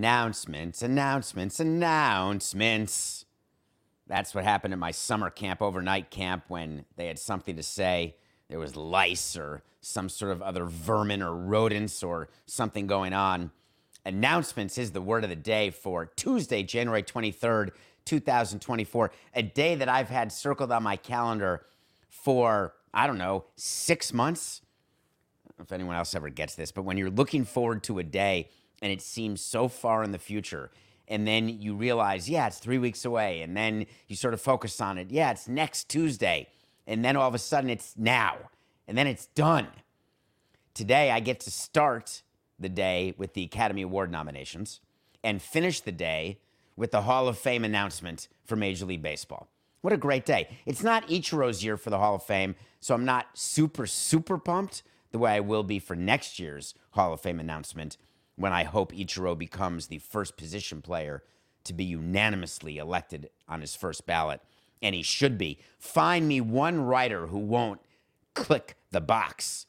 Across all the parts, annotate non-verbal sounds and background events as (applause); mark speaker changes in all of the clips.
Speaker 1: Announcements, announcements, announcements. That's what happened at my summer camp, overnight camp, when they had something to say. There was lice or some sort of other vermin or rodents or something going on. Announcements is the word of the day for Tuesday, January 23rd, 2024, a day that I've had circled on my calendar for, I don't know, six months if anyone else ever gets this, but when you're looking forward to a day and it seems so far in the future, and then you realize, yeah, it's three weeks away, and then you sort of focus on it, yeah, it's next Tuesday, and then all of a sudden it's now, and then it's done. Today, I get to start the day with the Academy Award nominations and finish the day with the Hall of Fame announcement for Major League Baseball. What a great day. It's not Ichiro's year for the Hall of Fame, so I'm not super, super pumped the way I will be for next year's Hall of Fame announcement when I hope Ichiro becomes the first position player to be unanimously elected on his first ballot. And he should be. Find me one writer who won't click the box.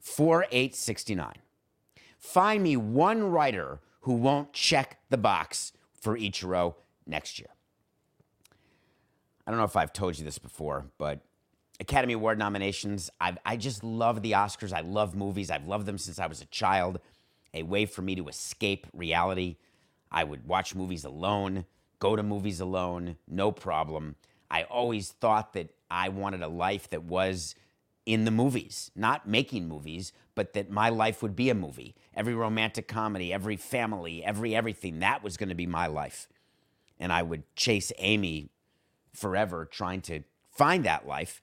Speaker 1: 4869. Find me one writer who won't check the box for Ichiro next year. I don't know if I've told you this before, but Academy Award nominations, I've, I just love the Oscars. I love movies. I've loved them since I was a child. A way for me to escape reality. I would watch movies alone, go to movies alone, no problem. I always thought that I wanted a life that was in the movies, not making movies, but that my life would be a movie. Every romantic comedy, every family, every everything, that was going to be my life. And I would chase Amy forever trying to find that life.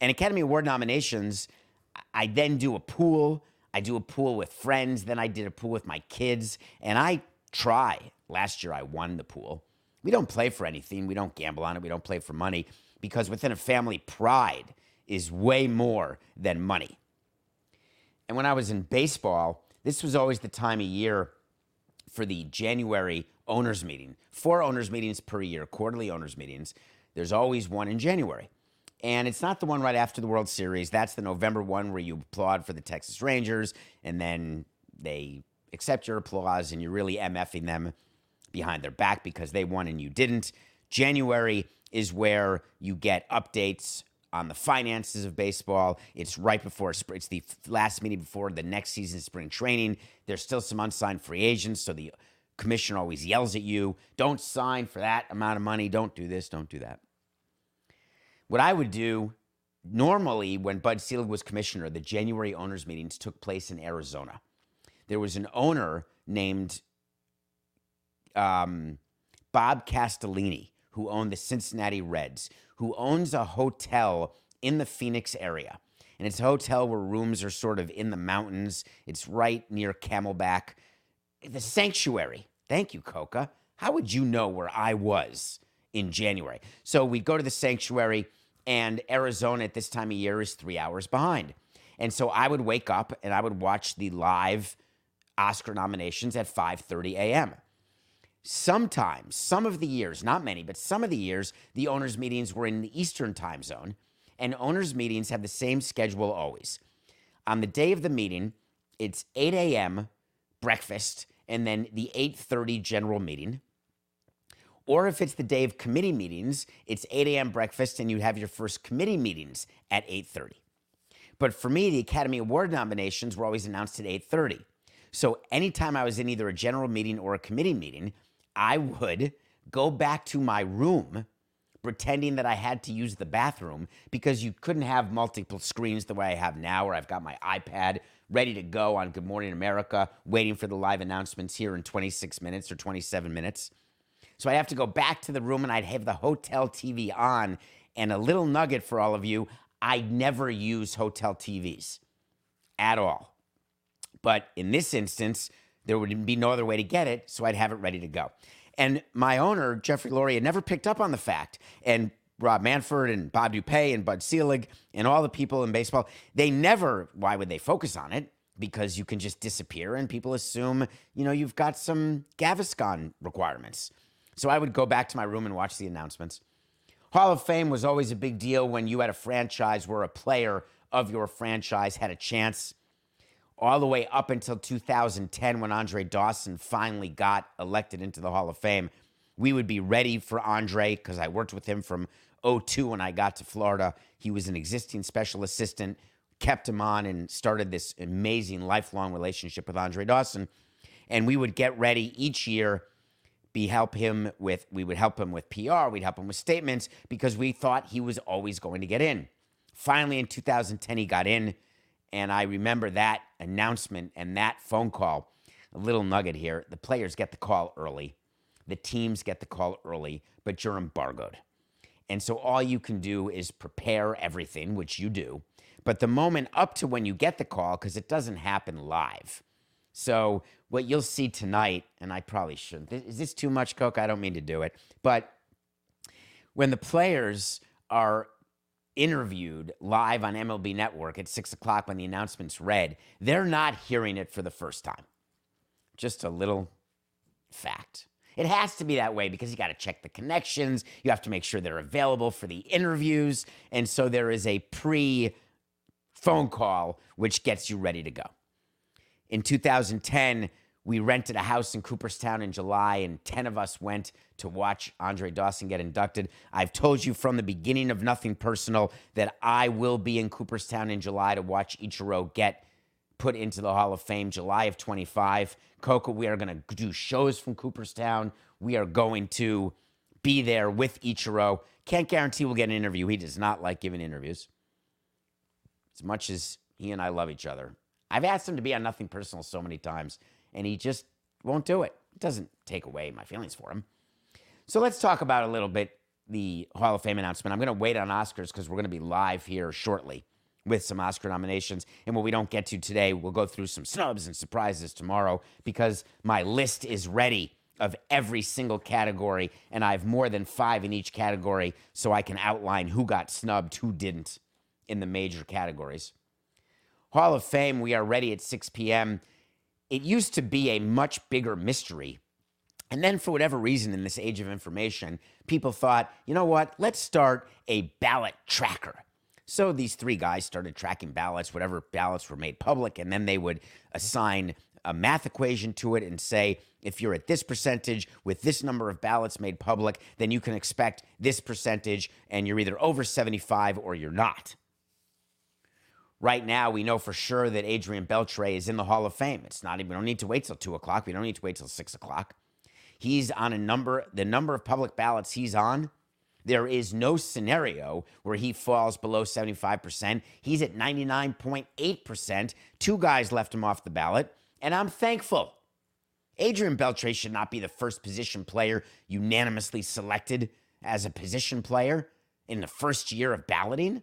Speaker 1: And Academy Award nominations, I then do a pool. I do a pool with friends. Then I did a pool with my kids. And I try. Last year, I won the pool. We don't play for anything. We don't gamble on it. We don't play for money because within a family, pride is way more than money. And when I was in baseball, this was always the time of year for the January owners meeting. Four owners meetings per year, quarterly owners meetings. There's always one in January. And it's not the one right after the World Series. That's the November one where you applaud for the Texas Rangers and then they accept your applause and you're really MFing them behind their back because they won and you didn't. January is where you get updates on the finances of baseball. It's right before. It's the last meeting before the next season's spring training. There's still some unsigned free agents, so the commissioner always yells at you, "Don't sign for that amount of money. Don't do this. Don't do that." What I would do normally when Bud Selig was commissioner, the January owners meetings took place in Arizona. There was an owner named um, Bob Castellini who owned the Cincinnati Reds, who owns a hotel in the Phoenix area. And it's a hotel where rooms are sort of in the mountains. It's right near Camelback. The sanctuary. Thank you, Coca. How would you know where I was in January? So we'd go to the sanctuary, and Arizona at this time of year is three hours behind. And so I would wake up and I would watch the live Oscar nominations at 5:30 a.m. Sometimes, some of the years, not many, but some of the years, the owners' meetings were in the Eastern time zone, and owners' meetings have the same schedule always. On the day of the meeting, it's 8 a.m. breakfast, and then the 8:30 general meeting. Or if it's the day of committee meetings, it's 8 a.m. breakfast, and you have your first committee meetings at 8:30. But for me, the Academy Award nominations were always announced at 8:30. So anytime I was in either a general meeting or a committee meeting, I would go back to my room pretending that I had to use the bathroom because you couldn't have multiple screens the way I have now, where I've got my iPad ready to go on Good Morning America, waiting for the live announcements here in 26 minutes or 27 minutes. So I'd have to go back to the room and I'd have the hotel TV on. And a little nugget for all of you I never use hotel TVs at all. But in this instance, there would be no other way to get it, so I'd have it ready to go. And my owner, Jeffrey Loria, had never picked up on the fact. And Rob Manfred and Bob DuPuy and Bud Selig and all the people in baseball, they never, why would they focus on it? Because you can just disappear and people assume, you know, you've got some Gaviscon requirements. So I would go back to my room and watch the announcements. Hall of Fame was always a big deal when you had a franchise where a player of your franchise had a chance all the way up until 2010 when Andre Dawson finally got elected into the Hall of Fame. We would be ready for Andre because I worked with him from 02 when I got to Florida. He was an existing special assistant, kept him on, and started this amazing lifelong relationship with Andre Dawson. And we would get ready each year, be help him with we would help him with PR, we'd help him with statements because we thought he was always going to get in. Finally in 2010 he got in and I remember that announcement and that phone call. A little nugget here the players get the call early, the teams get the call early, but you're embargoed. And so all you can do is prepare everything, which you do. But the moment up to when you get the call, because it doesn't happen live. So what you'll see tonight, and I probably shouldn't, is this too much, Coke? I don't mean to do it. But when the players are interviewed live on MLB Network at six o'clock when the announcement's read, they're not hearing it for the first time. Just a little fact. It has to be that way because you got to check the connections. You have to make sure they're available for the interviews. And so there is a pre phone call which gets you ready to go. In 2010, we rented a house in Cooperstown in July, and 10 of us went to watch Andre Dawson get inducted. I've told you from the beginning of Nothing Personal that I will be in Cooperstown in July to watch Ichiro get put into the Hall of Fame, July of 25. Coco, we are going to do shows from Cooperstown. We are going to be there with Ichiro. Can't guarantee we'll get an interview. He does not like giving interviews. As much as he and I love each other. I've asked him to be on Nothing Personal so many times and he just won't do it. It doesn't take away my feelings for him. So let's talk about a little bit the Hall of Fame announcement. I'm going to wait on Oscars because we're going to be live here shortly with some Oscar nominations. And what we don't get to today, we'll go through some snubs and surprises tomorrow because my list is ready of every single category, and I have more than five in each category, so I can outline who got snubbed, who didn't in the major categories. Hall of Fame, we are ready at 6 p.m it used to be a much bigger mystery. And then, for whatever reason, in this age of information, people thought, you know what, let's start a ballot tracker. So these three guys started tracking ballots, whatever ballots were made public, and then they would assign a math equation to it and say, if you're at this percentage with this number of ballots made public, then you can expect this percentage, and you're either over 75 or you're not. Right now, we know for sure that Adrian Beltre is in the Hall of Fame. It's not even, we don't need to wait till two o'clock. We don't need to wait till six o'clock. He's on a number, the number of public ballots he's on, there is no scenario where he falls below 75%. He's at 99.8%. Two guys left him off the ballot, and I'm thankful. Adrian Beltre should not be the first position player unanimously selected as a position player in the first year of balloting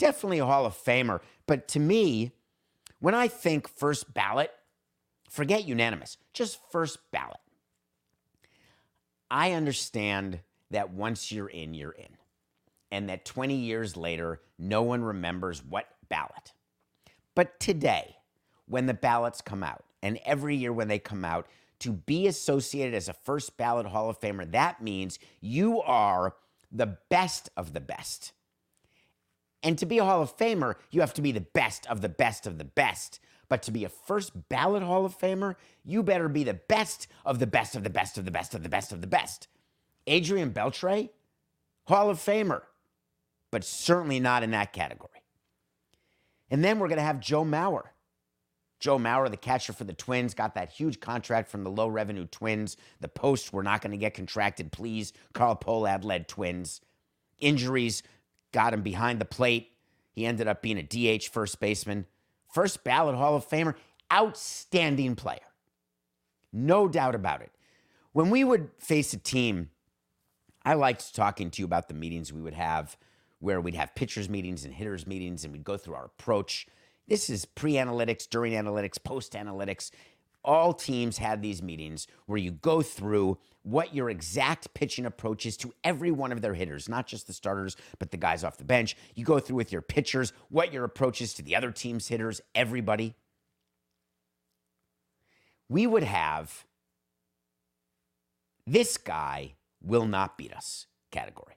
Speaker 1: definitely a Hall of Famer. But to me, when I think first ballot, forget unanimous, just first ballot. I understand that once you're in, you're in. And that 20 years later, no one remembers what ballot. But today, when the ballots come out, and every year when they come out, to be associated as a first ballot Hall of Famer, that means you are the best of the best. And to be a Hall of Famer, you have to be the best of the best of the best. But to be a first ballot Hall of Famer, you better be the best of the best of the best of the best of the best of the best. Adrian Beltre, Hall of Famer, but certainly not in that category. And then we're going to have Joe Mauer. Joe Mauer, the catcher for the Twins, got that huge contract from the low revenue Twins. The posts were not going to get contracted, please. Carl Pohlad led Twins. Injuries got him behind the plate. He ended up being a DH first baseman First ballot Hall of Famer, outstanding player. No doubt about it. When we would face a team, I liked talking to you about the meetings we would have where we'd have pitchers meetings and hitters meetings and we'd go through our approach. This is pre analytics, during analytics, post analytics. All teams had these meetings where you go through what your exact pitching approach is to every one of their hitters, not just the starters, but the guys off the bench. You go through with your pitchers what your approach is to the other team's hitters, everybody. We would have this guy will not beat us category.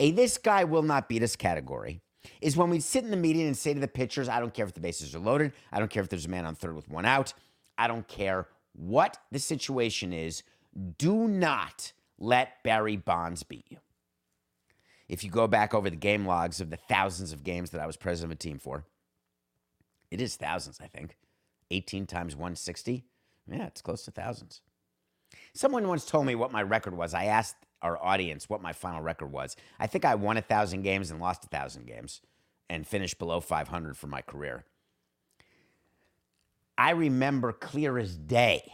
Speaker 1: A this guy will not beat us category is when we sit in the meeting and say to the pitchers, I don't care if the bases are loaded. I don't care if there's a man on third with one out. I don't care what the situation is. Do not let Barry Bonds beat you. If you go back over the game logs of the thousands of games that I was president of a team for, it is thousands, I think. 18 times 160. Yeah, it's close to thousands. Someone once told me what my record was. I asked our audience what my final record was. I think I won a thousand games and lost a thousand games and finished below 500 for my career. I remember clear as day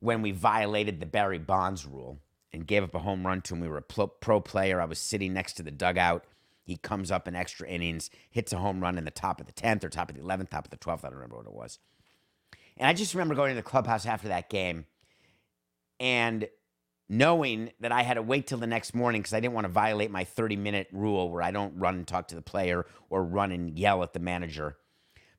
Speaker 1: when we violated the Barry Bonds rule and gave up a home run to him. We were a pro player. I was sitting next to the dugout. He comes up in extra innings, hits a home run in the top of the 10th or top of the 11th, top of the 12th. I don't remember what it was. And I just remember going to the clubhouse after that game and knowing that I had to wait till the next morning because I didn't want to violate my 30 minute rule where I don't run and talk to the player or run and yell at the manager.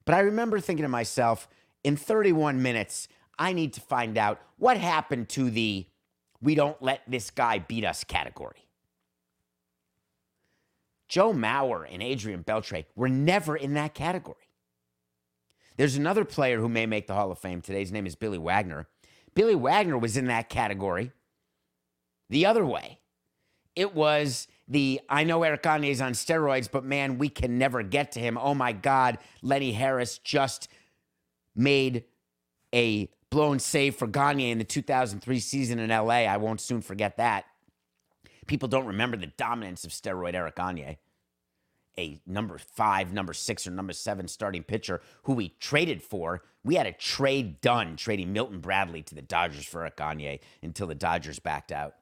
Speaker 1: But I remember thinking to myself, in 31 minutes, I need to find out what happened to the we don't let this guy beat us category. Joe Mauer and Adrian Beltre were never in that category. There's another player who may make the Hall of Fame today. His name is Billy Wagner. Billy Wagner was in that category the other way. It was the I know Eric Gagne is on steroids, but man, we can never get to him. Oh my God, Lenny Harris just made a blown save for Gagne in the 2003 season in LA. I won't soon forget that. People don't remember the dominance of steroid Eric Gagne, a number five, number six, or number seven starting pitcher who we traded for. We had a trade done trading Milton Bradley to the Dodgers for Eric Gagne until the Dodgers backed out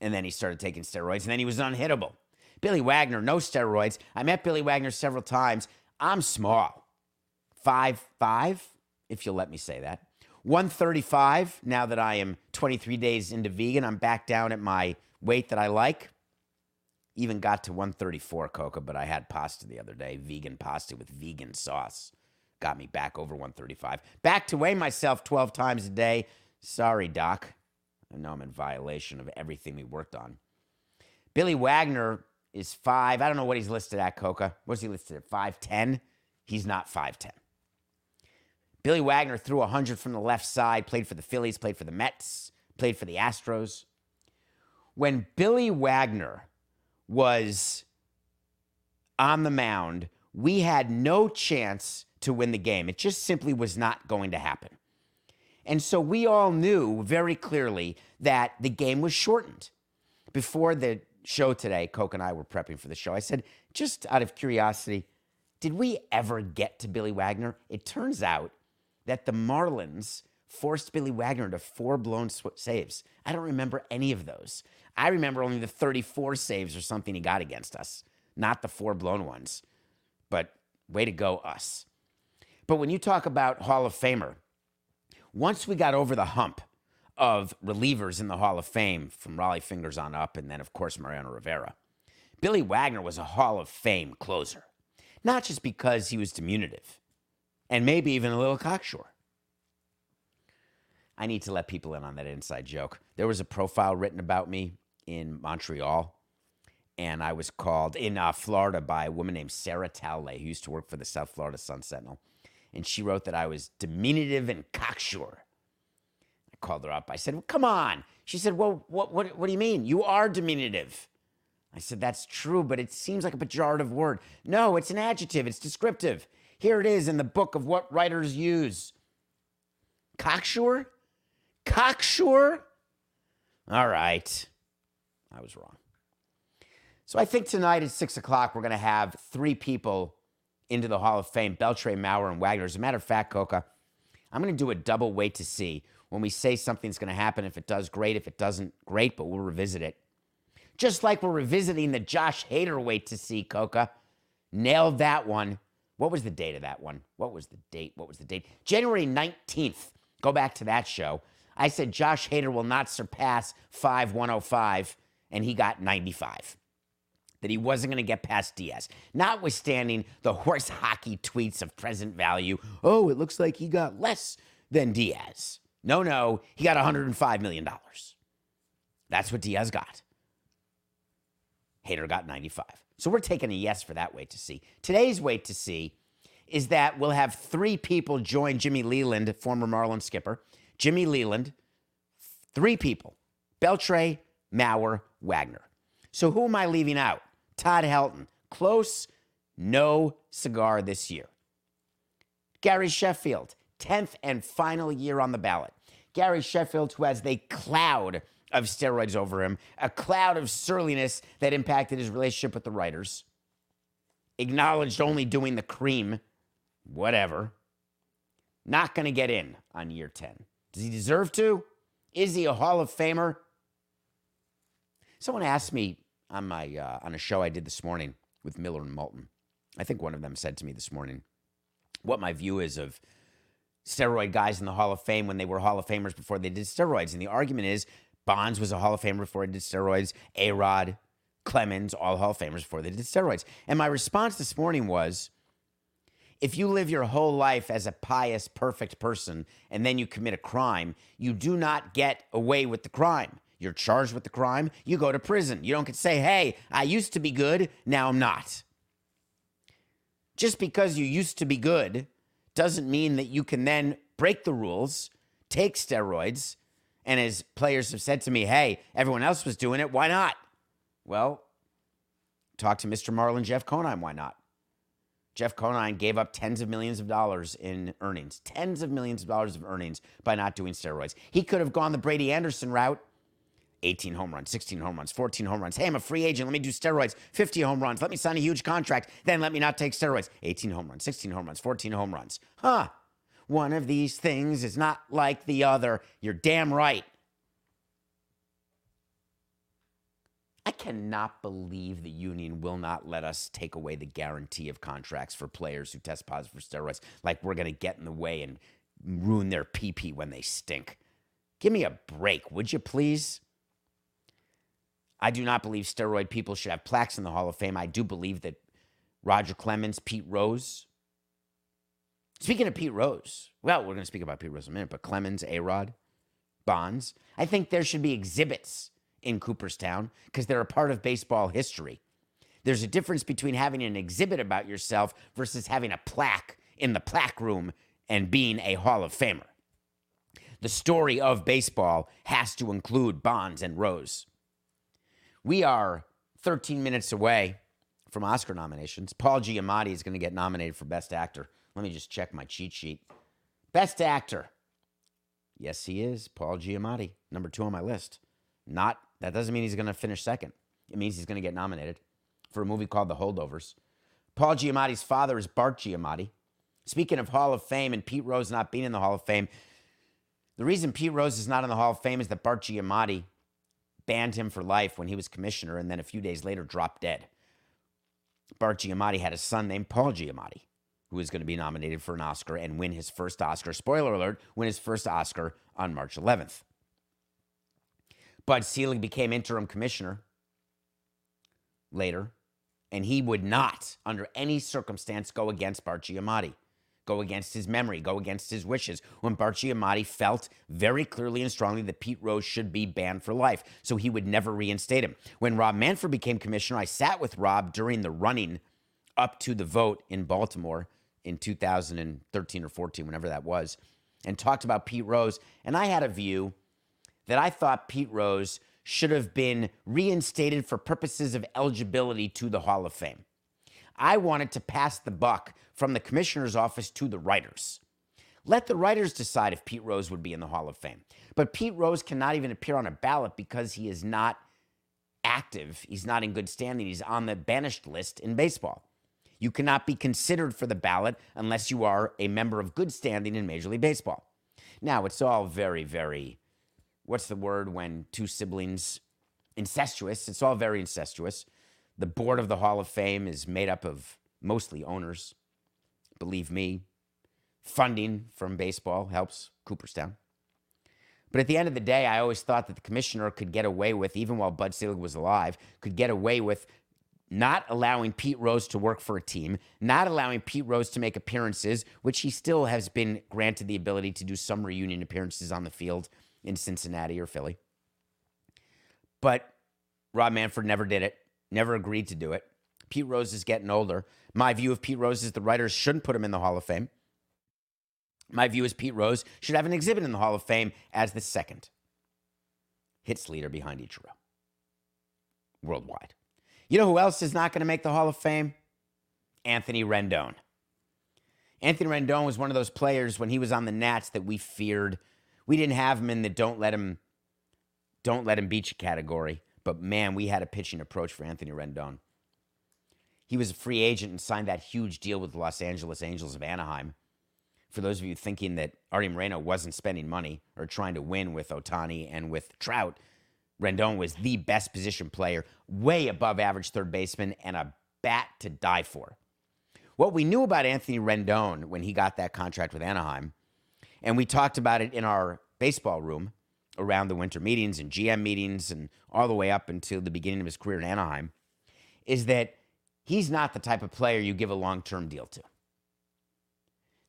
Speaker 1: and then he started taking steroids, and then he was unhittable. Billy Wagner, no steroids. I met Billy Wagner several times. I'm small, five five, if you'll let me say that. 135. Now that I am 23 days into vegan, I'm back down at my weight that I like. Even got to 134, Coca, but I had pasta the other day, vegan pasta with vegan sauce. Got me back over 135. Back to weigh myself 12 times a day. Sorry, Doc. I know I'm in violation of everything we worked on. Billy Wagner is five. I don't know what he's listed at, Coca. What's he listed at? 5'10? He's not 5'10. Billy Wagner threw 100 from the left side, played for the Phillies, played for the Mets, played for the Astros. When Billy Wagner was on the mound, we had no chance to win the game. It just simply was not going to happen. And so we all knew very clearly that the game was shortened. Before the show today, Coke and I were prepping for the show. I said, just out of curiosity, did we ever get to Billy Wagner? It turns out that the Marlins forced Billy Wagner to four blown sw- saves. I don't remember any of those. I remember only the 34 saves or something he got against us, not the four blown ones. But way to go, us. But when you talk about Hall of Famer, once we got over the hump of relievers in the Hall of Fame from Rollie Fingers on up, and then, of course, Mariano Rivera, Billy Wagner was a Hall of Fame closer. Not just because he was diminutive and maybe even a little cocksure. I need to let people in on that inside joke. There was a profile written about me in Montreal, and I was called in uh, Florida by a woman named Sarah Talley, who used to work for the South Florida Sun Sentinel and she wrote that I was diminutive and cocksure. I called her up. I said, well, "Come on." She said, "Well, what, what, what do you mean? You are diminutive." I said, "That's true, but it seems like a pejorative word." No, it's an adjective. It's descriptive. Here it is in the book of what writers use. Cocksure? Cocksure? All right. I was wrong. So I think tonight at six o'clock, we're going to have three people into the Hall of Fame, Beltre, Mauer, and Wagner. As a matter of fact, Coca, I'm going to do a double wait to see when we say something's going to happen. If it does, great. If it doesn't, great, but we'll revisit it. Just like we're revisiting the Josh Hader wait to see, Coca. Nailed that one. What was the date of that one? What was the date? What was the date? January 19th. Go back to that show. I said Josh Hader will not surpass 5105, and he got 95 that he wasn't going to get past Diaz, notwithstanding the horse hockey tweets of present value. Oh, it looks like he got less than Diaz. No, no, he got $105 million. That's what Diaz got. Hader got 95. So we're taking a yes for that wait to see. Today's wait to see is that we'll have three people join Jimmy Leyland, former Marlin skipper. Jimmy Leyland, three people Beltre, Mauer, Wagner. So who am I leaving out? Todd Helton. Close, no cigar this year. Gary Sheffield, 10th and final year on the ballot. Gary Sheffield, who has the cloud of steroids over him, a cloud of surliness that impacted his relationship with the writers, acknowledged only doing the cream, whatever. Not going to get in on year 10. Does he deserve to? Is he a Hall of Famer? Someone asked me on my uh, on a show I did this morning with Miller and Moulton. I think one of them said to me this morning what my view is of steroid guys in the Hall of Fame when they were Hall of Famers before they did steroids. And the argument is Bonds was a Hall of Famer before he did steroids. A Rod, Clemens, all Hall of Famers before they did steroids. And my response this morning was if you live your whole life as a pious, perfect person and then you commit a crime, you do not get away with the crime. You're charged with the crime, you go to prison. You don't get to say, hey, I used to be good, now I'm not. Just because you used to be good doesn't mean that you can then break the rules, take steroids, and as players have said to me, hey, everyone else was doing it, why not? Well, talk to Mr. Marlin Jeff Conine, why not? Jeff Conine gave up tens of millions of dollars in earnings, tens of millions of dollars of earnings by not doing steroids. He could have gone the Brady Anderson route 18 home runs, 16 home runs, 14 home runs. Hey, I'm a free agent. Let me do steroids. 50 home runs. Let me sign a huge contract. Then let me not take steroids. 18 home runs, 16 home runs, 14 home runs. Huh. One of these things is not like the other. You're damn right. I cannot believe the union will not let us take away the guarantee of contracts for players who test positive for steroids. Like we're going to get in the way and ruin their PP when they stink. Give me a break, would you please? I do not believe steroid people should have plaques in the Hall of Fame. I do believe that Roger Clemens, Pete Rose. Speaking of Pete Rose, well, we're going to speak about Pete Rose in a minute, but Clemens, A Rod, Bonds, I think there should be exhibits in Cooperstown because they're a part of baseball history. There's a difference between having an exhibit about yourself versus having a plaque in the plaque room and being a Hall of Famer. The story of baseball has to include Bonds and Rose. We are 13 minutes away from Oscar nominations. Paul Giamatti is going to get nominated for Best Actor. Let me just check my cheat sheet. Best Actor. Yes, he is. Paul Giamatti, number two on my list. Not that doesn't mean he's going to finish second. It means he's going to get nominated for a movie called The Holdovers. Paul Giamatti's father is Bart Giamatti. Speaking of Hall of Fame and Pete Rose not being in the Hall of Fame, the reason Pete Rose is not in the Hall of Fame is that Bart Giamatti banned him for life when he was commissioner and then a few days later dropped dead. Bart Giamatti had a son named Paul Giamatti, who was going to be nominated for an Oscar and win his first Oscar. Spoiler alert, win his first Oscar on March 11th. Bud Selig became interim commissioner later, and he would not, under any circumstance, go against Bart Giamatti go against his memory, go against his wishes, when Bart Giamatti felt very clearly and strongly that Pete Rose should be banned for life, so he would never reinstate him. When Rob Manfred became commissioner, I sat with Rob during the running up to the vote in Baltimore in 2013 or 14, whenever that was, and talked about Pete Rose. And I had a view that I thought Pete Rose should have been reinstated for purposes of eligibility to the Hall of Fame. I wanted to pass the buck from the commissioner's office to the writers. Let the writers decide if Pete Rose would be in the Hall of Fame. But Pete Rose cannot even appear on a ballot because he is not active. He's not in good standing. He's on the banished list in baseball. You cannot be considered for the ballot unless you are a member of good standing in Major League Baseball. Now, it's all very, very, what's the word when two siblings, incestuous? It's all very incestuous. The board of the Hall of Fame is made up of mostly owners. Believe me, funding from baseball helps Cooperstown. But at the end of the day, I always thought that the commissioner could get away with, even while Bud Selig was alive, could get away with not allowing Pete Rose to work for a team, not allowing Pete Rose to make appearances, which he still has been granted the ability to do some reunion appearances on the field in Cincinnati or Philly. But Rob Manfred never did it, never agreed to do it. Pete Rose is getting older. My view of Pete Rose is the writers shouldn't put him in the Hall of Fame. My view is Pete Rose should have an exhibit in the Hall of Fame as the second hits leader behind Ichiro worldwide. You know who else is not going to make the Hall of Fame? Anthony Rendon. Anthony Rendon was one of those players when he was on the Nats that we feared. We didn't have him in the don't let him don't let him beat you category, but man, we had a pitching approach for Anthony Rendon. He was a free agent and signed that huge deal with the Los Angeles Angels of Anaheim for those of you thinking that Arte Moreno wasn't spending money or trying to win with Ohtani and with Trout, Rendon was the best position player, way above average third baseman, and a bat to die for. What we knew about Anthony Rendon when he got that contract with Anaheim, and we talked about it in our baseball room around the winter meetings and GM meetings and all the way up until the beginning of his career in Anaheim, is that he's not the type of player you give a long term deal to.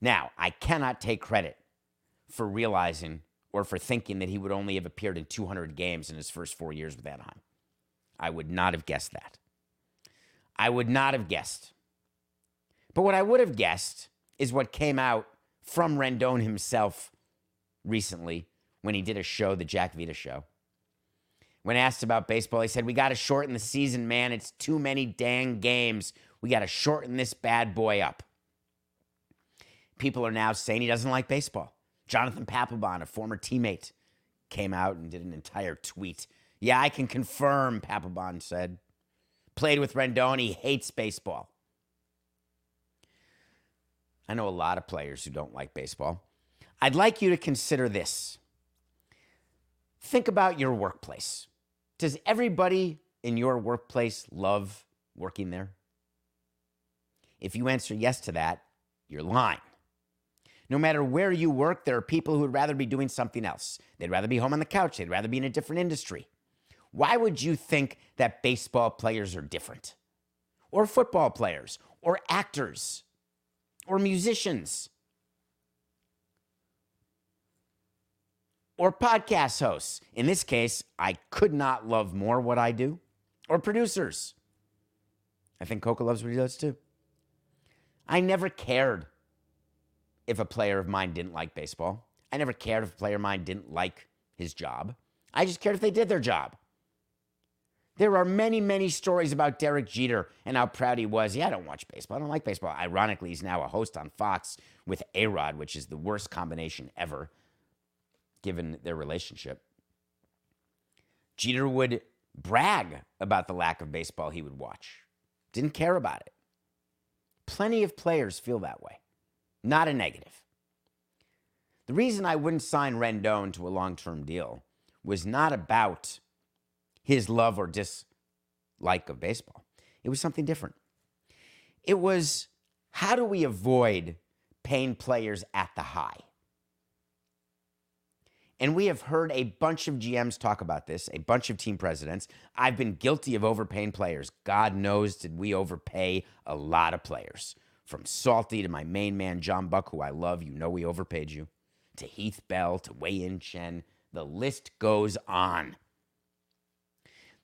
Speaker 1: Now, I cannot take credit for realizing or for thinking that he would only have appeared in 200 games in his first four years with Anaheim. I would not have guessed that. I would not have guessed. But what I would have guessed is what came out from Rendon himself recently when he did a show, the Jack Vita show. When asked about baseball, he said, We got to shorten the season, man. It's too many dang games. We got to shorten this bad boy up people are now saying he doesn't like baseball. Jonathan Papelbon, a former teammate, came out and did an entire tweet. Yeah, I can confirm, Papelbon said. Played with Rendon, he hates baseball. I know a lot of players who don't like baseball. I'd like you to consider this. Think about your workplace. Does everybody in your workplace love working there? If you answer yes to that, you're lying. No matter where you work, there are people who would rather be doing something else. They'd rather be home on the couch, they'd rather be in a different industry. Why would you think that baseball players are different? Or football players, or actors, or musicians, or podcast hosts? In this case, I could not love more what I do, or producers. I think Coca loves what he does too. I never cared if a player of mine didn't like baseball. I never cared if a player of mine didn't like his job. I just cared if they did their job. There are many, many stories about Derek Jeter and how proud he was. Yeah, I don't watch baseball. I don't like baseball. Ironically, he's now a host on Fox with A Rod, which is the worst combination ever, given their relationship. Jeter would brag about the lack of baseball he would watch, didn't care about it. Plenty of players feel that way not a negative. The reason I wouldn't sign Rendon to a long term deal was not about his love or dislike of baseball, it was something different. It was how do we avoid paying players at the high? And we have heard a bunch of GMs talk about this, a bunch of team presidents. I've been guilty of overpaying players. God knows, did we overpay a lot of players? From Salty to my main man, John Buck, who I love, you know we overpaid you, to Heath Bell, to Wei Yin Chen. The list goes on.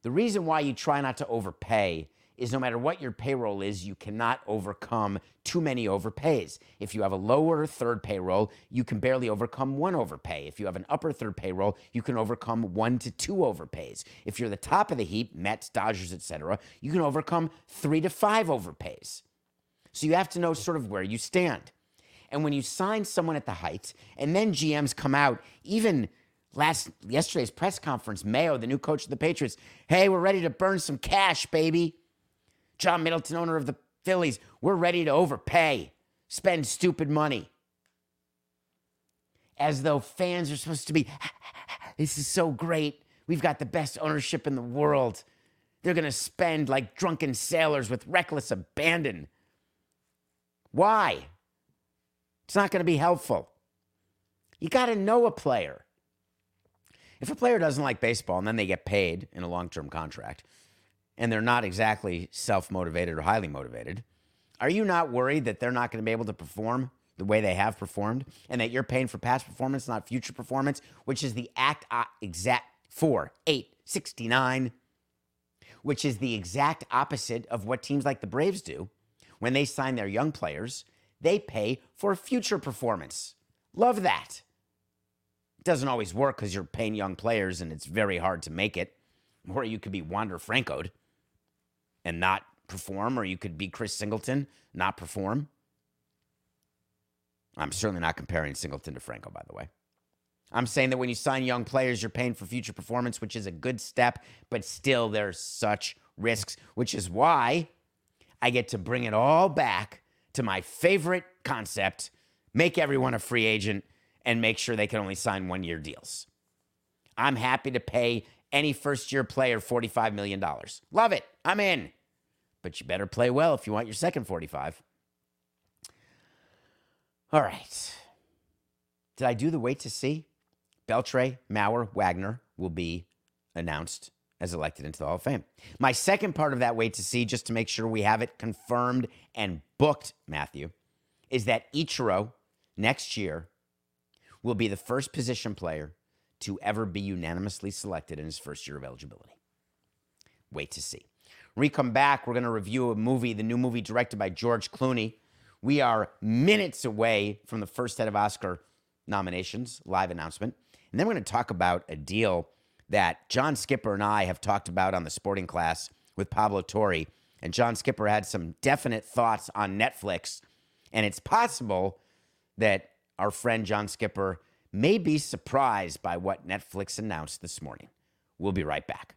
Speaker 1: The reason why you try not to overpay is no matter what your payroll is, you cannot overcome too many overpays. If you have a lower third payroll, you can barely overcome one overpay. If you have an upper third payroll, you can overcome one to two overpays. If you're the top of the heap, Mets, Dodgers, etc., you can overcome three to five overpays. So you have to know sort of where you stand. And when you sign someone at the height, and then GMs come out, even last yesterday's press conference, Mayo, the new coach of the Patriots, hey, we're ready to burn some cash, baby. John Middleton, owner of the Phillies, we're ready to overpay, spend stupid money. As though fans are supposed to be, (laughs) this is so great. We've got the best ownership in the world. They're going to spend like drunken sailors with reckless abandon. Why? It's not going to be helpful. You got to know a player. If a player doesn't like baseball and then they get paid in a long term contract and they're not exactly self motivated or highly motivated, are you not worried that they're not going to be able to perform the way they have performed and that you're paying for past performance, not future performance, which is the act exact 4, 8, 69, which is the exact opposite of what teams like the Braves do when they sign their young players. They pay for future performance. Love that. It doesn't always work because you're paying young players and it's very hard to make it. Or you could be Wander Francoed and not perform, or you could be Chris Singleton, not perform. I'm certainly not comparing Singleton to Franco, by the way. I'm saying that when you sign young players, you're paying for future performance, which is a good step, but still there's such risks, which is why I get to bring it all back to my favorite concept make everyone a free agent and make sure they can only sign one year deals. I'm happy to pay any first year player $45 million. Love it. I'm in. But you better play well if you want your second 45. All right. Did I do the wait to see? Beltre, Mauer, Wagner will be announced as elected into the Hall of Fame. My second part of that wait to see, just to make sure we have it confirmed and booked, Matthew, is that Ichiro next year will be the first position player to ever be unanimously selected in his first year of eligibility. Wait to see. When we come back, we're going to review a movie, the new movie directed by George Clooney. We are minutes away from the first set of Oscar nominations, live announcement. And then we're going to talk about a deal that John Skipper and I have talked about on the sporting class with Pablo Torre. And John Skipper had some definite thoughts on Netflix. And it's possible that our friend John Skipper may be surprised by what Netflix announced this morning. We'll be right back.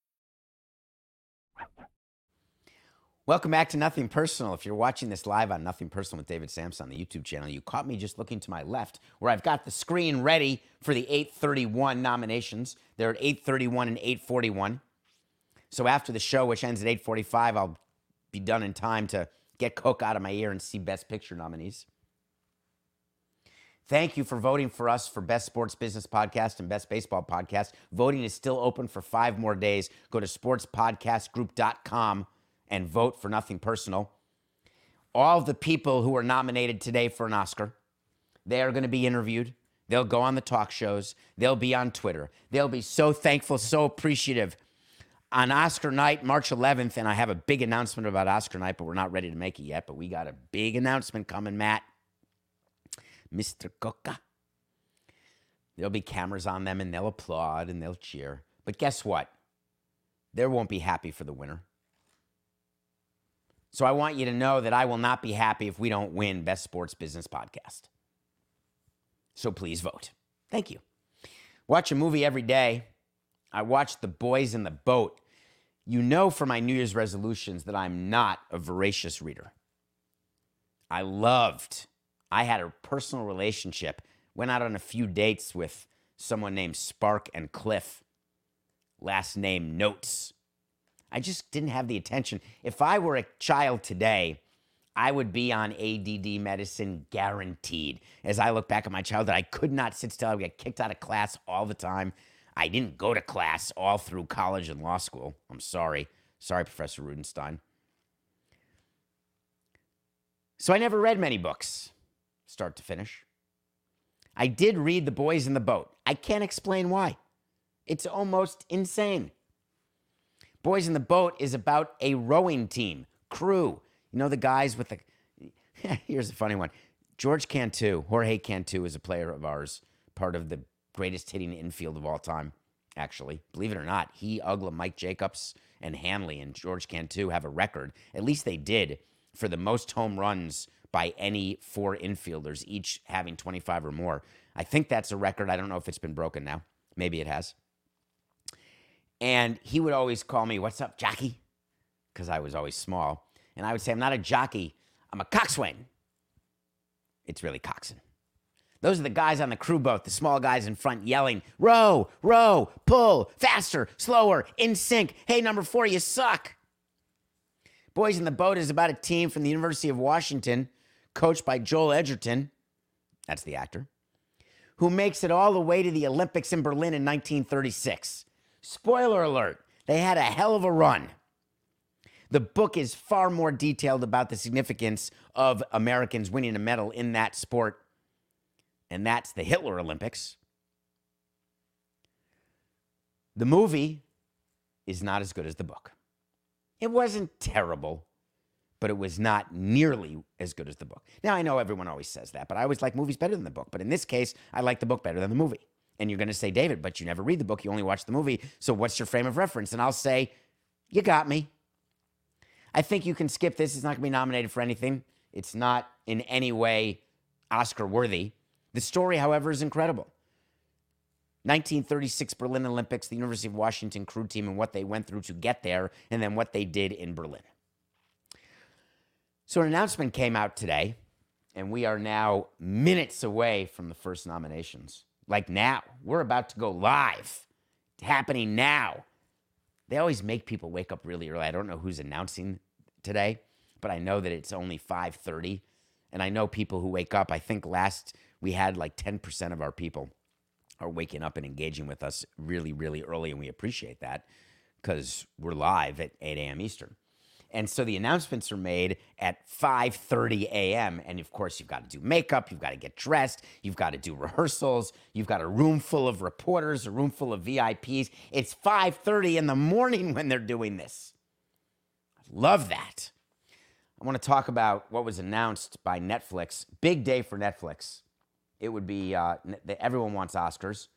Speaker 1: Welcome back to Nothing Personal. If you're watching this live on Nothing Personal with David Samson on the YouTube channel, you caught me just looking to my left where I've got the screen ready for the 831 nominations. They're at 831 and 841. So after the show, which ends at 845, I'll be done in time to get Coke out of my ear and see Best Picture nominees. Thank you for voting for us for Best Sports Business Podcast and Best Baseball Podcast. Voting is still open for five more days. Go to sportspodcastgroup.com and vote for Nothing Personal. All the people who are nominated today for an Oscar, they are going to be interviewed. They'll go on the talk shows. They'll be on Twitter. They'll be so thankful, so appreciative. On Oscar night, March 11th, and I have a big announcement about Oscar night, but we're not ready to make it yet. But we got a big announcement coming, Matt. Mr. Coca. There'll be cameras on them and they'll applaud and they'll cheer. But guess what? They won't be happy for the winner. So I want you to know that I will not be happy if we don't win Best Sports Business Podcast. So please vote. Thank you. Watch a movie every day. I watch The Boys in the Boat. You know from my New Year's resolutions that I'm not a voracious reader. I loved, I had a personal relationship, went out on a few dates with someone named Spark and Cliff, last name Notes. I just didn't have the attention. If I were a child today, I would be on ADD medicine guaranteed. As I look back at my childhood, I could not sit still. I get kicked out of class all the time. I didn't go to class all through college and law school. I'm sorry. Sorry, Professor Rudenstein. So I never read many books, start to finish. I did read The Boys in the Boat. I can't explain why. It's almost insane. Boys in the Boat is about a rowing team crew. You know the guys with the. (laughs) Here's a funny one. George Cantu, Jorge Cantu, is a player of ours, part of the greatest hitting infield of all time. Actually, believe it or not, he, Uggla, Mike Jacobs, and Hanley and George Cantu have a record. At least they did for the most home runs by any four infielders, each having 25 or more. I think that's a record. I don't know if it's been broken now. Maybe it has. And he would always call me, What's up, jockey? Because I was always small. And I would say, I'm not a jockey, I'm a coxswain. It's really coxswain. Those are the guys on the crew boat, the small guys in front yelling, row, row, pull, faster, slower, in sync. Hey, number four, you suck. Boys in the Boat is about a team from the University of Washington, coached by Joel Edgerton. That's the actor. Who makes it all the way to the Olympics in Berlin in 1936. Spoiler alert, they had a hell of a run. The book is far more detailed about the significance of Americans winning a medal in that sport, and that's the Hitler Olympics. The movie is not as good as the book. It wasn't terrible, but it was not nearly as good as the book. Now, I know everyone always says that, but I always like movies better than the book. But in this case, I like the book better than the movie. And you're going to say, David, but you never read the book, you only watch the movie. So what's your frame of reference? And I'll say, you got me. I think you can skip this. It's not going to be nominated for anything. It's not in any way Oscar worthy. The story, however, is incredible. 1936 Berlin Olympics, the University of Washington crew team, and what they went through to get there, and then what they did in Berlin. So, an announcement came out today, and we are now minutes away from the first nominations. Like now, we're about to go live. It's happening now. They always make people wake up really early. I don't know who's announcing today, but I know that it's only 5:30, and I know people who wake up. I think last we had like 10% of our people are waking up and engaging with us really, really early, and we appreciate that because we're live at 8 a.m. Eastern. And so the announcements are made at 5:30 a.m. And of course, you've got to do makeup, you've got to get dressed, you've got to do rehearsals, you've got a room full of reporters, a room full of VIPs. It's 5:30 in the morning when they're doing this. I love that. I want to talk about what was announced by Netflix. Big day for Netflix. It would be uh, everyone wants Oscars.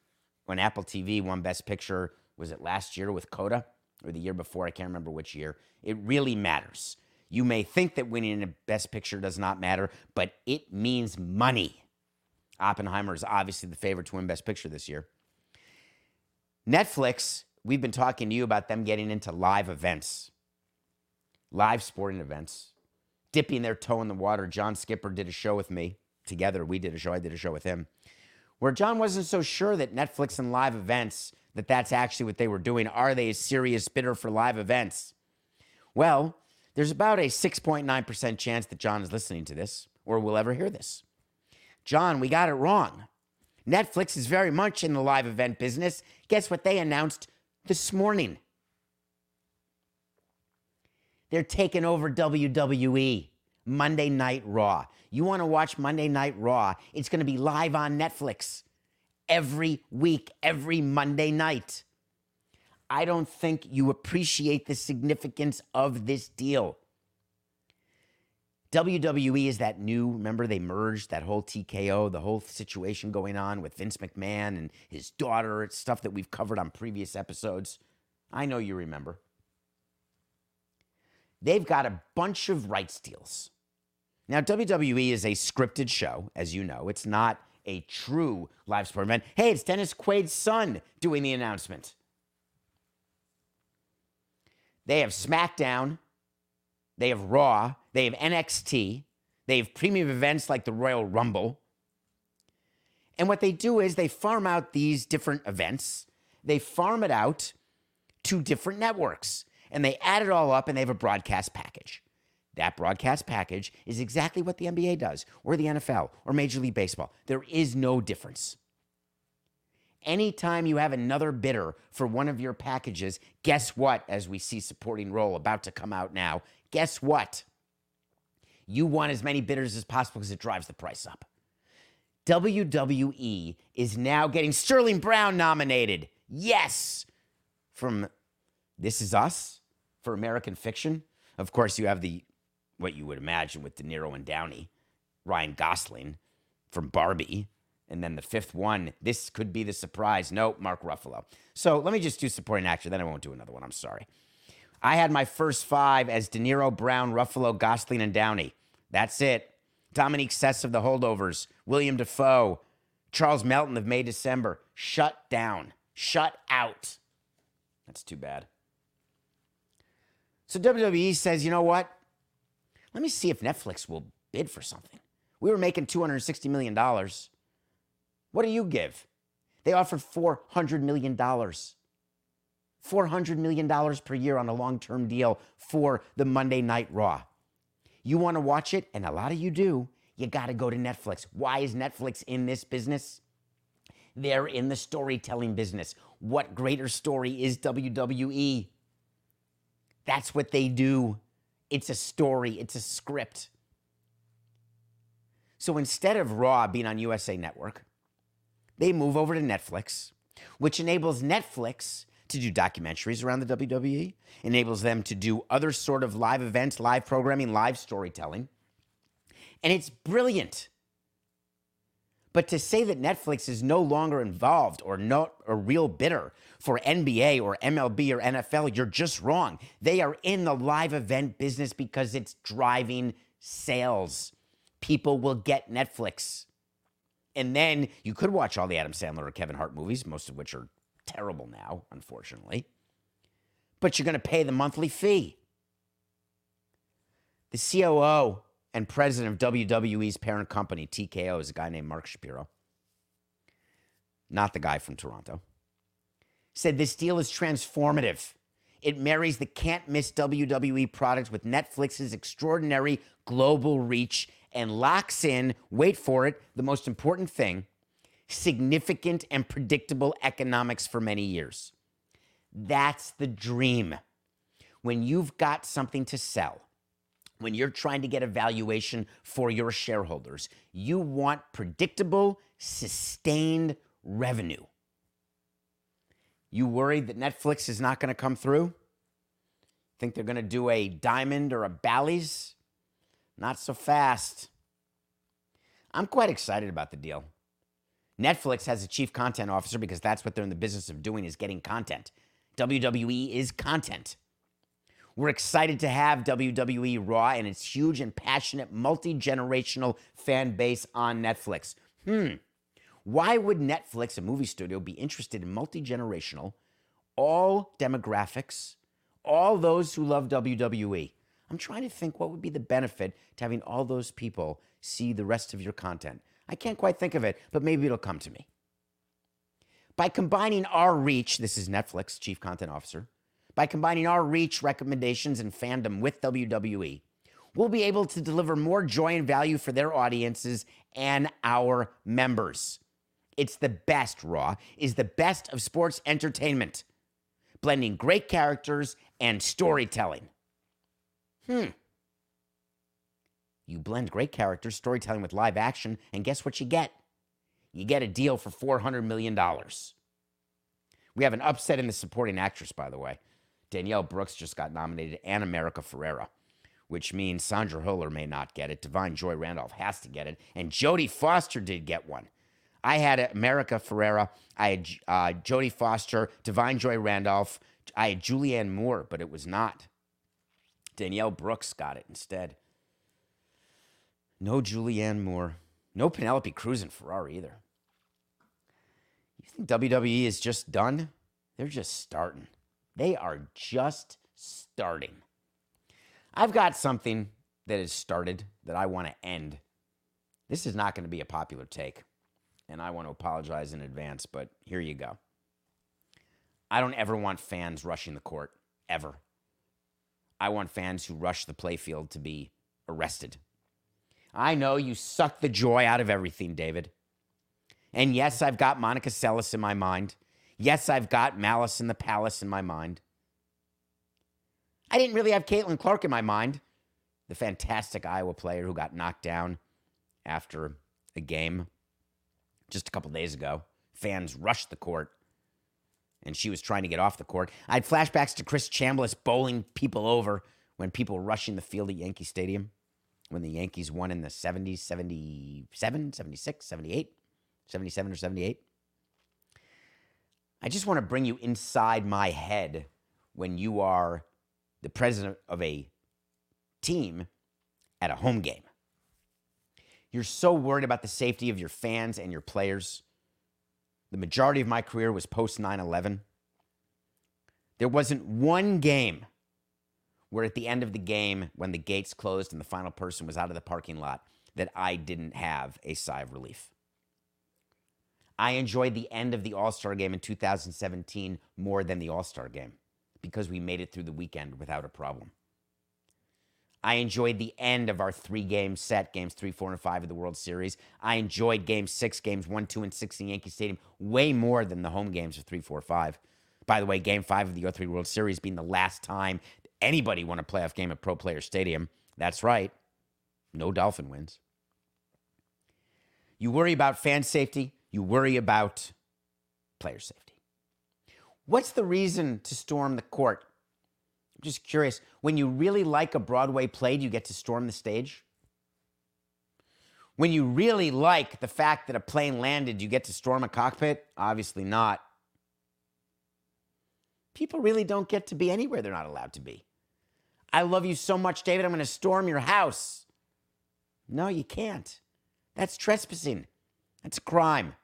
Speaker 1: When Apple TV won Best Picture, was it last year with Coda or the year before? I can't remember which year. It really matters. You may think that winning a Best Picture does not matter, but it means money. Oppenheimer is obviously the favorite to win Best Picture this year. Netflix, we've been talking to you about them getting into live events, live sporting events, dipping their toe in the water. John Skipper did a show with me together. We did a show. I did a show with him where John wasn't so sure that Netflix and live events that that's actually what they were doing. Are they a serious bidder for live events? Well, there's about a 6.9% chance that John is listening to this or will ever hear this. John, we got it wrong. Netflix is very much in the live event business. Guess what they announced this morning? They're taking over WWE, Monday Night Raw. You want to watch Monday Night Raw? It's going to be live on Netflix every week, every Monday night. I don't think you appreciate the significance of this deal. WWE is that new, remember they merged that whole TKO, the whole situation going on with Vince McMahon and his daughter. It's stuff that we've covered on previous episodes. I know you remember. They've got a bunch of rights deals. Now, WWE is a scripted show, as you know. It's not a true live sport event. Hey, it's Dennis Quaid's son doing the announcement. They have SmackDown, they have Raw, they have NXT, they have premium events like the Royal Rumble. And what they do is they farm out these different events, they farm it out to different networks, and they add it all up and they have a broadcast package. That broadcast package is exactly what the NBA does, or the NFL, or Major League Baseball. There is no difference. Anytime you have another bidder for one of your packages, guess what? As we see supporting role about to come out now, guess what? You want as many bidders as possible because it drives the price up. WWE is now getting Sterling Brown nominated. Yes, from This Is Us for American Fiction Of course, you have the what you would imagine with De Niro and Downey, Ryan Gosling from Barbie, and then the fifth one. This could be the surprise. No, Mark Ruffalo. So let me just do supporting actor. Then I won't do another one. I'm sorry. I had my first five as De Niro, Brown, Ruffalo, Gosling, and Downey. That's it. Dominic Sessa of The Holdovers, William Dafoe, Charles Melton of May December. Shut down. Shut out. That's too bad. So WWE says, you know what? Let me see if Netflix will bid for something. We were making $260 million. What do you give? They offered $400 million. $400 million per year on a long term deal for the Monday Night Raw. You want to watch it, and a lot of you do, you got to go to Netflix. Why is Netflix in this business? They're in the storytelling business. What greater story is WWE? That's what they do. It's a story, it's a script. So instead of Raw being on USA Network, they move over to Netflix, which enables Netflix to do documentaries around the WWE, enables them to do other sort of live events, live programming, live storytelling. And it's brilliant. But to say that Netflix is no longer involved or not a real bidder for NBA or MLB or NFL, you're just wrong. They are in the live event business because it's driving sales. People will get Netflix. And then you could watch all the Adam Sandler or Kevin Hart movies, most of which are terrible now, unfortunately. But you're going to pay the monthly fee. The COO and president of WWE's parent company, TKO, is a guy named Mark Shapiro, not the guy from Toronto, said this deal is transformative. It marries the can't miss WWE product with Netflix's extraordinary global reach and locks in, wait for it, the most important thing significant and predictable economics for many years. That's the dream. When you've got something to sell, when you're trying to get a valuation for your shareholders, you want predictable, sustained revenue. You worried that Netflix is not going to come through? Think they're going to do a Diamond or a Bally's? Not so fast. I'm quite excited about the deal. Netflix has a chief content officer because that's what they're in the business of doing is getting content. WWE is content. We're excited to have WWE Raw and its huge and passionate multi-generational fan base on Netflix. Hmm. Why would Netflix, a movie studio, be interested in multi-generational, all demographics, all those who love WWE? I'm trying to think what would be the benefit to having all those people see the rest of your content. I can't quite think of it, but maybe it'll come to me. By combining our reach, this is Netflix, Chief Content Officer, by combining our reach, recommendations, and fandom with WWE, we'll be able to deliver more joy and value for their audiences and our members. It's the best, Raw, is the best of sports entertainment, blending great characters and storytelling. Hmm. You blend great characters, storytelling with live action, and guess what you get? You get a deal for $400 million. We have an upset in the supporting actress, by the way. Danielle Brooks just got nominated and America Ferrera, which means Sandra Hüller may not get it. Da'Vine Joy Randolph has to get it. And Jodie Foster did get one. I had America Ferrera. I had uh, Jodie Foster, Da'Vine Joy Randolph. I had Julianne Moore, but it was not. Danielle Brooks got it instead. No Julianne Moore. No Penelope Cruz in Ferrari either. You think WWE is just done? They're just starting. They are just starting. I've got something that has started that I want to end. This is not going to be a popular take, and I want to apologize in advance, but here you go. I don't ever want fans rushing the court, ever. I want fans who rush the playfield to be arrested. I know you suck the joy out of everything, David. And yes, I've got Monica Seles in my mind. Yes, I've got Malice in the Palace in my mind. I didn't really have Caitlin Clark in my mind, the fantastic Iowa player who got knocked down after a game just a couple days ago. Fans rushed the court and she was trying to get off the court. I had flashbacks to Chris Chambliss bowling people over when people rushing the field at Yankee Stadium, when the Yankees won in the 70s, 77, 76, 78, 77 or 78. I just want to bring you inside my head when you are the president of a team at a home game. You're so worried about the safety of your fans and your players. The majority of my career was post 9 11. There wasn't one game where, at the end of the game, when the gates closed and the final person was out of the parking lot, that I didn't have a sigh of relief. I enjoyed the end of the All Star game in 2017 more than the All Star game because we made it through the weekend without a problem. I enjoyed the end of our three game set, games three, four, and five of the World Series. I enjoyed game six, games one, two, and six in Yankee Stadium way more than the home games of three, four, five. By the way, game five of the 03 World Series being the last time anybody won a playoff game at Pro Player Stadium. That's right. No Dolphin wins. You worry about fan safety, you worry about player safety. What's the reason to storm the court? I'm just curious. When you really like a Broadway play, do you get to storm the stage? When you really like the fact that a plane landed, do you get to storm a cockpit? Obviously not. People really don't get to be anywhere they're not allowed to be. I love you so much, David, I'm going to storm your house. No, you can't. That's trespassing. That's a crime.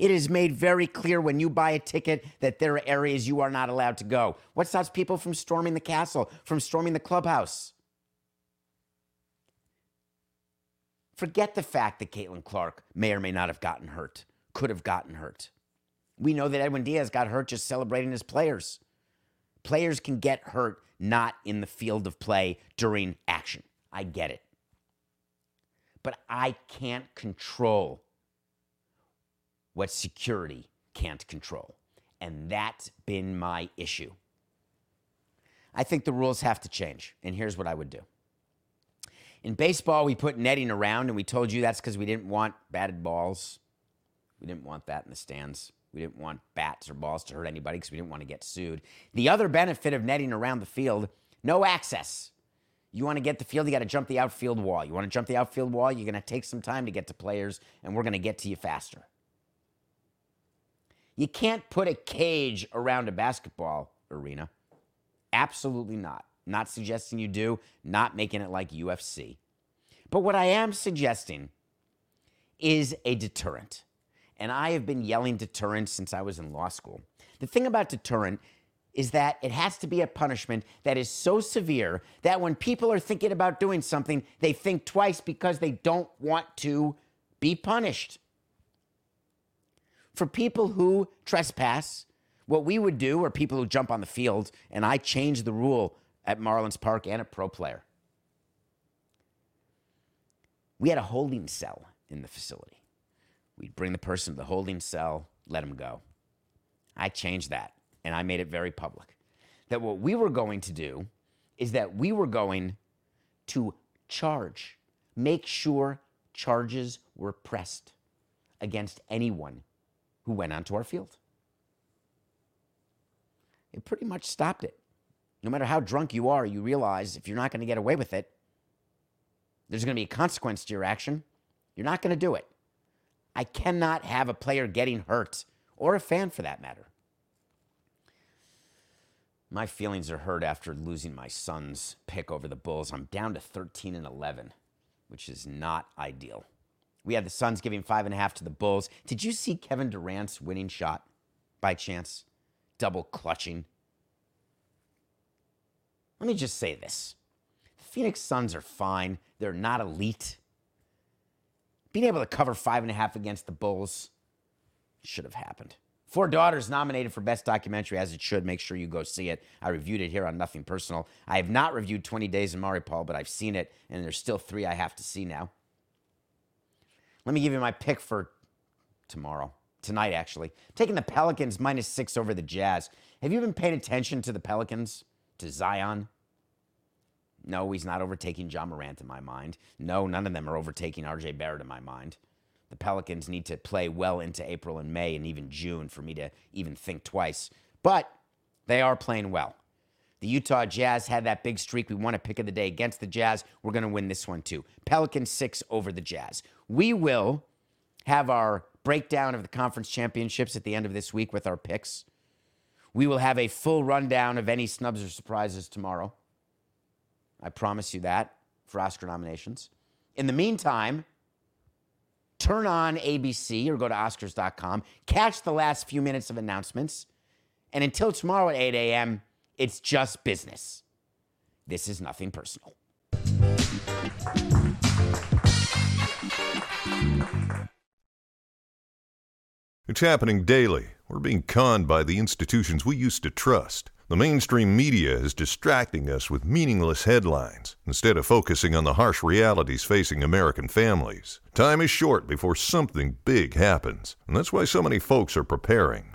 Speaker 1: It is made very clear when you buy a ticket that there are areas you are not allowed to go. What stops people from storming the castle, from storming the clubhouse? Forget the fact that Caitlin Clark may or may not have gotten hurt, could have gotten hurt. We know that Edwin Diaz got hurt just celebrating his players. Players can get hurt not in the field of play during action. I get it. But I can't control what security can't control. And that's been my issue. I think the rules have to change. And here's what I would do. In baseball, we put netting around, and we told you that's because we didn't want batted balls. We didn't want that in the stands. We didn't want bats or balls to hurt anybody because we didn't want to get sued. The other benefit of netting around the field no access. You want to get the field, you got to jump the outfield wall. You want to jump the outfield wall, you're going to take some time to get to players, and we're going to get to you faster. You can't put a cage around a basketball arena. Absolutely not. Not suggesting you do, not making it like UFC. But what I am suggesting is a deterrent. And I have been yelling deterrent since I was in law school. The thing about deterrent is that it has to be a punishment that is so severe that when people are thinking about doing something, they think twice because they don't want to be punished. For people who trespass, what we would do are people who jump on the field, and I changed the rule at Marlins Park and at Pro Player. We had a holding cell in the facility. We'd bring the person to the holding cell, let them go. I changed that and I made it very public, that what we were going to do is that we were going to charge, make sure charges were pressed against anyone who went onto our field. It pretty much stopped it. No matter how drunk you are, you realize if you're not going to get away with it, there's going to be a consequence to your action. You're not going to do it. I cannot have a player getting hurt, or a fan for that matter, my feelings are hurt after losing my son's pick over the Bulls. I'm down to 13 and 11, which is not ideal. We had the Suns giving five and a half to the Bulls. Did you see Kevin Durant's winning shot by chance? Double clutching. Let me just say this the Phoenix Suns are fine, they're not elite. Being able to cover five and a half against the Bulls should have happened. Four Daughters nominated for Best Documentary, as it should. Make sure you go see it. I reviewed it here on Nothing Personal. I have not reviewed 20 Days in Mariupol, but I've seen it, and there's still three I have to see now. Let me give you my pick for tomorrow, tonight, actually. Taking the Pelicans minus six over the Jazz. Have you been paying attention to the Pelicans, to Zion? No, he's not overtaking Ja Morant in my mind. No, none of them are overtaking RJ Barrett in my mind the Pelicans need to play well into April and May and even June for me to even think twice. But they are playing well. The Utah Jazz had that big streak. We won a pick of the day against the Jazz. We're going to win this one too. Pelicans six over the Jazz. We will have our breakdown of the conference championships at the end of this week with our picks. We will have a full rundown of any snubs or surprises tomorrow. I promise you that for Oscar nominations. In the meantime, turn on ABC or go to Oscars.com, catch the last few minutes of announcements, and until tomorrow at 8 a.m., it's just business. This is nothing personal.
Speaker 2: It's happening daily. We're being conned by the institutions we used to trust. The mainstream media is distracting us with meaningless headlines instead of focusing on the harsh realities facing American families. Time is short before something big happens, and that's why so many folks are preparing.